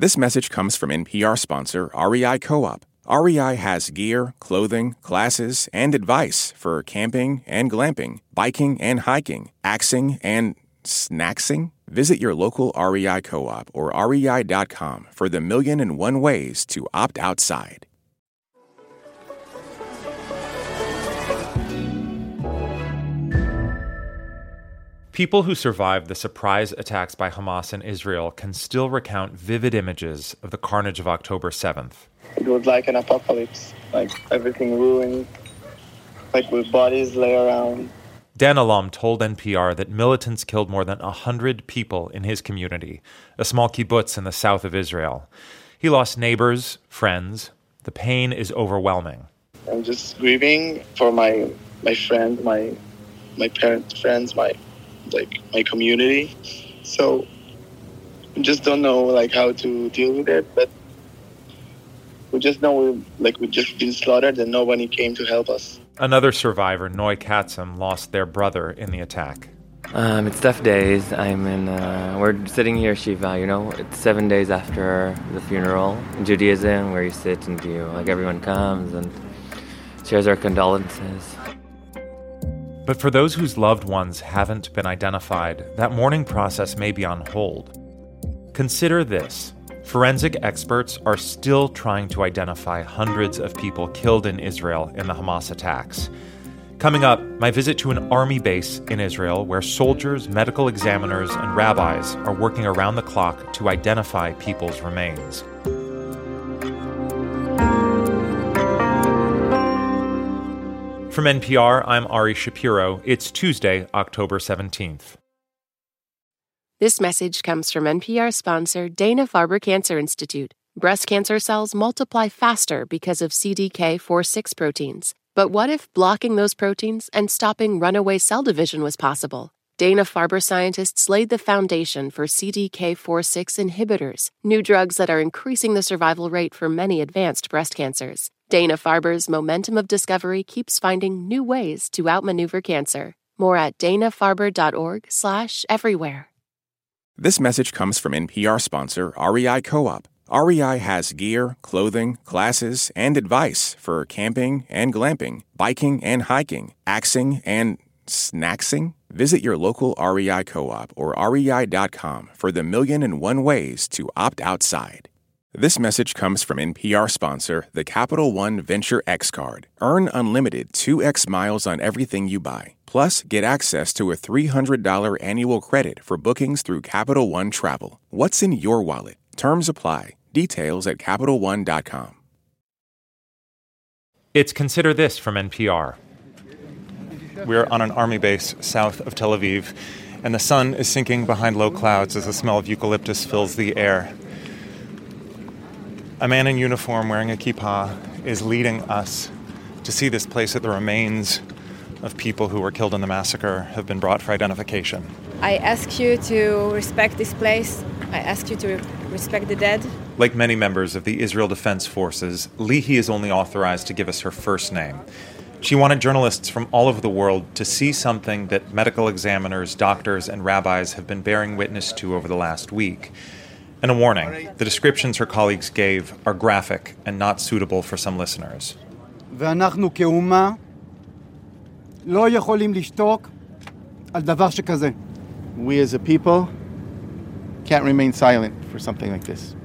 This message comes from NPR sponsor REI Co op. REI has gear, clothing, classes, and advice for camping and glamping, biking and hiking, axing and snacksing. Visit your local REI co op or rei.com for the million and one ways to opt outside. People who survived the surprise attacks by Hamas in Israel can still recount vivid images of the carnage of October 7th. It was like an apocalypse, like everything ruined, like with bodies lay around. Dan Alam told NPR that militants killed more than 100 people in his community, a small kibbutz in the south of Israel. He lost neighbors, friends. The pain is overwhelming. I'm just grieving for my my friend, my my parents, friends, my like my community. So I just don't know like how to deal with it, but we just know we like we just been slaughtered and nobody came to help us. Another survivor, Noy Katzem, lost their brother in the attack. Um, it's tough days. I'm in. Uh, we're sitting here, Shiva. You know, it's seven days after the funeral in Judaism, where you sit and you like everyone comes and shares our condolences. But for those whose loved ones haven't been identified, that mourning process may be on hold. Consider this forensic experts are still trying to identify hundreds of people killed in Israel in the Hamas attacks. Coming up, my visit to an army base in Israel where soldiers, medical examiners, and rabbis are working around the clock to identify people's remains. From NPR, I'm Ari Shapiro. It's Tuesday, October 17th. This message comes from NPR sponsor Dana Farber Cancer Institute. Breast cancer cells multiply faster because of CDK4/6 proteins. But what if blocking those proteins and stopping runaway cell division was possible? Dana Farber scientists laid the foundation for CDK4/6 inhibitors, new drugs that are increasing the survival rate for many advanced breast cancers. Dana Farber's momentum of discovery keeps finding new ways to outmaneuver cancer. More at danafarber.org/everywhere. This message comes from NPR sponsor REI Co op. REI has gear, clothing, classes, and advice for camping and glamping, biking and hiking, axing and snacksing. Visit your local REI co op or rei.com for the million and one ways to opt outside. This message comes from NPR sponsor, the Capital One Venture X Card. Earn unlimited 2x miles on everything you buy. Plus, get access to a $300 annual credit for bookings through Capital One Travel. What's in your wallet? Terms apply. Details at CapitalOne.com. It's Consider This from NPR. We're on an army base south of Tel Aviv, and the sun is sinking behind low clouds as the smell of eucalyptus fills the air. A man in uniform wearing a kippah is leading us to see this place that the remains of people who were killed in the massacre have been brought for identification. I ask you to respect this place. I ask you to respect the dead. Like many members of the Israel Defense Forces, Lihi is only authorized to give us her first name. She wanted journalists from all over the world to see something that medical examiners, doctors, and rabbis have been bearing witness to over the last week. And a warning the descriptions her colleagues gave are graphic and not suitable for some listeners. ואנחנו כאומה לא יכולים לשתוק על דבר שכזה. We as a people can't remain silent for something like this.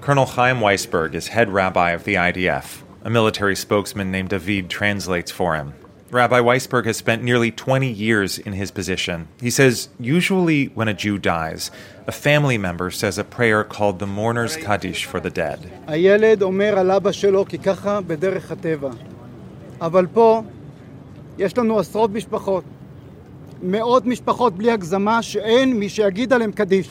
Colonel Chaim Weisberg is head rabbi of the IDF. A military spokesman named David translates for him. Rabbi Weisberg has spent nearly 20 years in his position. He says usually when a Jew dies, a family member says a prayer called the Mourner's Kaddish for the dead. הילד אומר על אבא שלו כי ככה בדרך הטבע. אבל פה יש לנו עשרות משפחות, מאות משפחות בלי הגזמה, שאין מי שיגיד עליהם קדיש.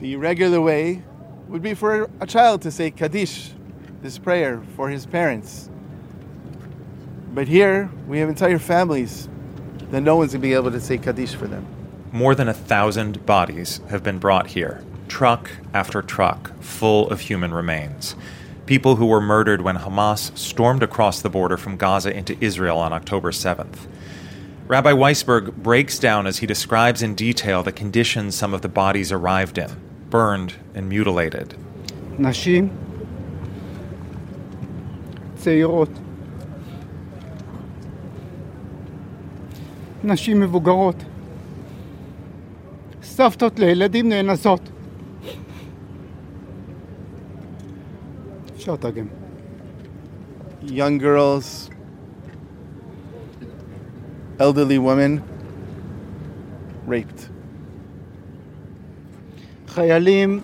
The regular way would be for a child to say Kaddish, this prayer for his parents. But here, we have entire families that no one's going to be able to say Kaddish for them. More than a thousand bodies have been brought here, truck after truck, full of human remains. People who were murdered when Hamas stormed across the border from Gaza into Israel on October 7th. Rabbi Weisberg breaks down as he describes in detail the conditions some of the bodies arrived in burned and mutilated. Nashim, צעירות, נשים מבוגרות, סבתות לילדים נאנסות. אפשר לתרגם. Young girls, elderly women raped. חיילים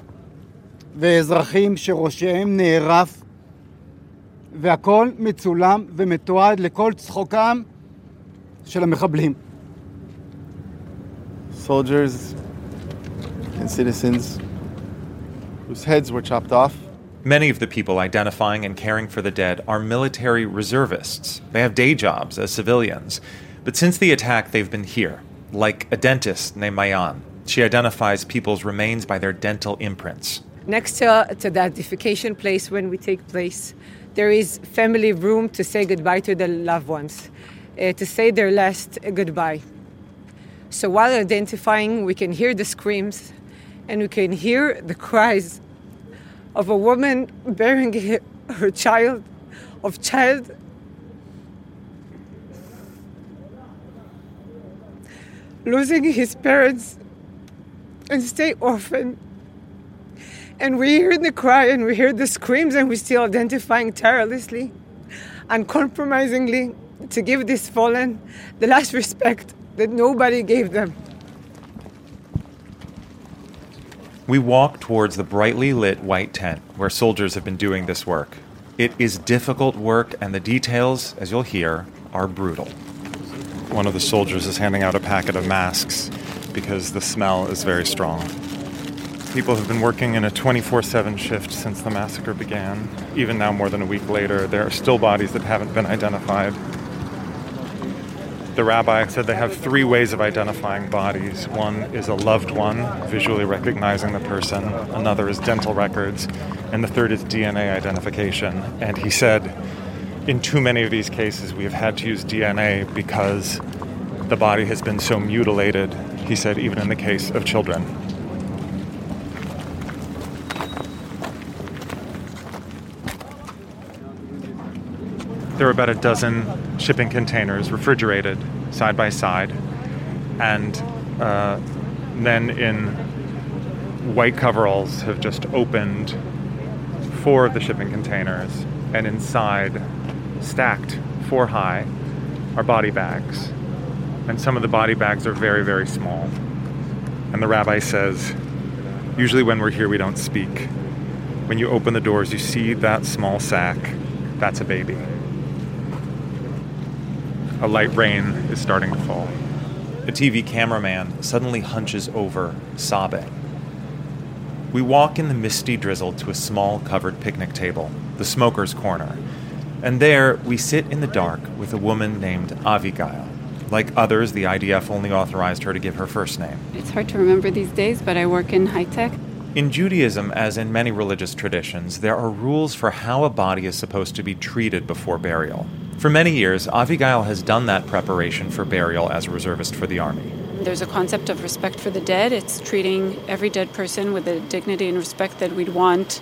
ואזרחים שראשיהם נערף והכל מצולם ומתועד לכל צחוקם של המחבלים. Soldiers and citizens whose heads were chopped off. Many of the people identifying and caring for the dead are military reservists. They have day jobs as civilians. But since the attack, they've been here, like a dentist named Mayan. She identifies people's remains by their dental imprints. Next to, to the identification place when we take place, there is family room to say goodbye to the loved ones, uh, to say their last goodbye. So while identifying, we can hear the screams and we can hear the cries of a woman bearing her child, of child losing his parents and stay orphan. And we hear the cry and we hear the screams and we're still identifying tirelessly, uncompromisingly, to give this fallen the last respect that nobody gave them. We walk towards the brightly lit white tent where soldiers have been doing this work. It is difficult work, and the details, as you'll hear, are brutal. One of the soldiers is handing out a packet of masks because the smell is very strong. People have been working in a 24 7 shift since the massacre began. Even now, more than a week later, there are still bodies that haven't been identified. The rabbi said they have three ways of identifying bodies. One is a loved one, visually recognizing the person, another is dental records, and the third is DNA identification. And he said, in too many of these cases, we have had to use DNA because the body has been so mutilated, he said, even in the case of children. There are about a dozen shipping containers, refrigerated, side by side, and uh, men in white coveralls have just opened four of the shipping containers, and inside, stacked four high, are body bags. And some of the body bags are very, very small. And the rabbi says, usually when we're here, we don't speak. When you open the doors, you see that small sack, that's a baby. A light rain is starting to fall. A TV cameraman suddenly hunches over, sobbing. We walk in the misty drizzle to a small covered picnic table, the smoker's corner, and there we sit in the dark with a woman named Avigail. Like others, the IDF only authorized her to give her first name. It's hard to remember these days, but I work in high tech. In Judaism, as in many religious traditions, there are rules for how a body is supposed to be treated before burial. For many years, Avigail has done that preparation for burial as a reservist for the army. There's a concept of respect for the dead. It's treating every dead person with the dignity and respect that we'd want,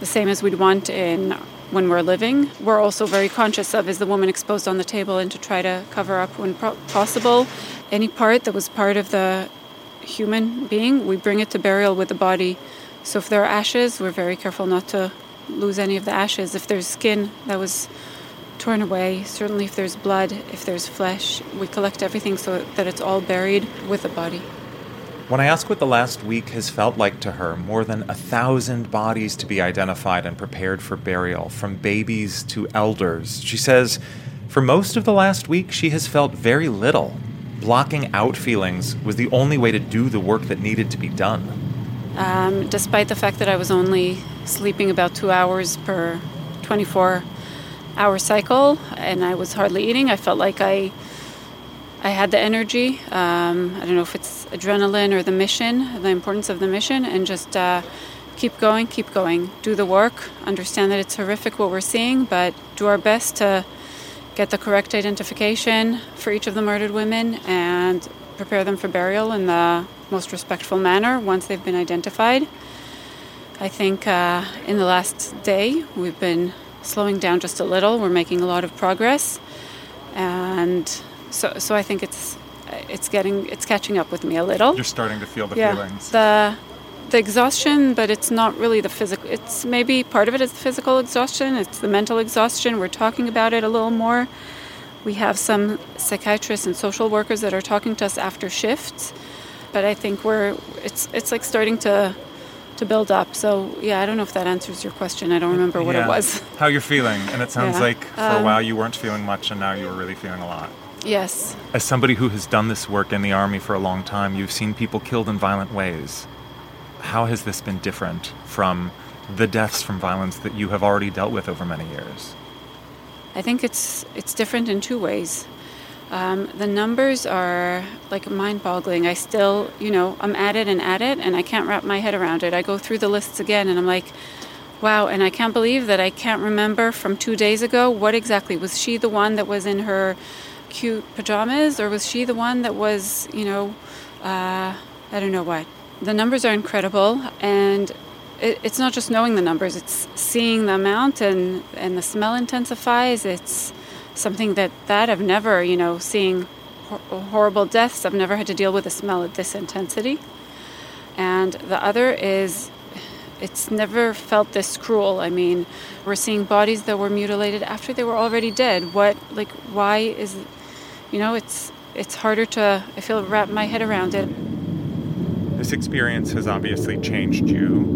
the same as we'd want in when we're living. We're also very conscious of is the woman exposed on the table and to try to cover up when pro- possible any part that was part of the human being. We bring it to burial with the body. So if there are ashes, we're very careful not to lose any of the ashes. If there's skin that was torn away, certainly if there's blood, if there's flesh, we collect everything so that it's all buried with the body. When I ask what the last week has felt like to her, more than a thousand bodies to be identified and prepared for burial, from babies to elders, she says, for most of the last week, she has felt very little. Blocking out feelings was the only way to do the work that needed to be done. Um, despite the fact that I was only sleeping about two hours per 24 hour cycle and I was hardly eating, I felt like I I had the energy. Um, I don't know if it's adrenaline or the mission, the importance of the mission, and just uh, keep going, keep going. Do the work. Understand that it's horrific what we're seeing, but do our best to get the correct identification for each of the murdered women and prepare them for burial in the most respectful manner once they've been identified. I think uh, in the last day we've been slowing down just a little. We're making a lot of progress, and so so I think it's it's getting it's catching up with me a little. You're starting to feel the yeah, feelings. The the exhaustion, but it's not really the physical. It's maybe part of it is the physical exhaustion. It's the mental exhaustion. We're talking about it a little more. We have some psychiatrists and social workers that are talking to us after shifts, but I think we're it's it's like starting to to build up. So yeah, I don't know if that answers your question. I don't remember what Yeah. it was. How you're feeling, and it sounds Yeah. like for a Um, while you weren't feeling much, and now you're really feeling a lot. Yes. As somebody who has done this work in the army for a long time, you've seen people killed in violent ways. How has this been different from the deaths from violence that you have already dealt with over many years? I think it's it's different in two ways. Um, the numbers are like mind-boggling. I still, you know, I'm at it and at it, and I can't wrap my head around it. I go through the lists again, and I'm like, wow, and I can't believe that I can't remember from two days ago what exactly was she the one that was in her cute pajamas, or was she the one that was, you know, uh, I don't know what. The numbers are incredible, and it, it's not just knowing the numbers; it's seeing the amount, and and the smell intensifies. It's something that that I've never, you know, seeing hor- horrible deaths. I've never had to deal with a smell at this intensity. And the other is, it's never felt this cruel. I mean, we're seeing bodies that were mutilated after they were already dead. What, like, why is, you know, it's it's harder to I feel wrap my head around it. This experience has obviously changed you.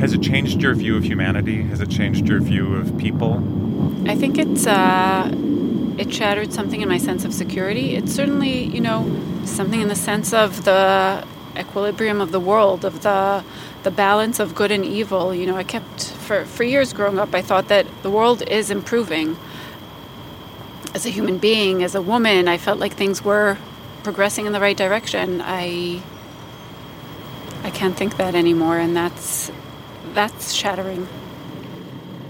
Has it changed your view of humanity? Has it changed your view of people? I think it's uh, it shattered something in my sense of security. It's certainly you know something in the sense of the equilibrium of the world, of the the balance of good and evil. You know, I kept for for years growing up. I thought that the world is improving. As a human being, as a woman, I felt like things were progressing in the right direction. I I can't think that anymore, and that's that's shattering.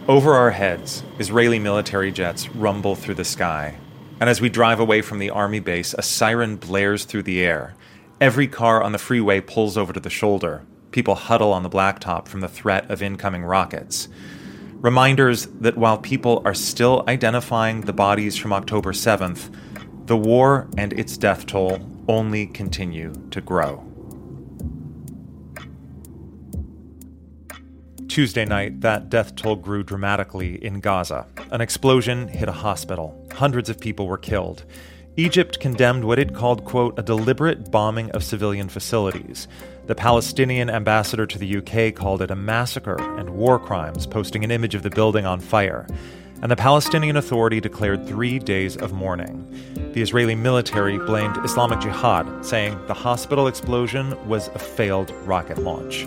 Over our heads, Israeli military jets rumble through the sky. And as we drive away from the army base, a siren blares through the air. Every car on the freeway pulls over to the shoulder. People huddle on the blacktop from the threat of incoming rockets. Reminders that while people are still identifying the bodies from October 7th, the war and its death toll only continue to grow. Tuesday night, that death toll grew dramatically in Gaza. An explosion hit a hospital. Hundreds of people were killed. Egypt condemned what it called, quote, a deliberate bombing of civilian facilities. The Palestinian ambassador to the UK called it a massacre and war crimes, posting an image of the building on fire. And the Palestinian Authority declared three days of mourning. The Israeli military blamed Islamic Jihad, saying the hospital explosion was a failed rocket launch.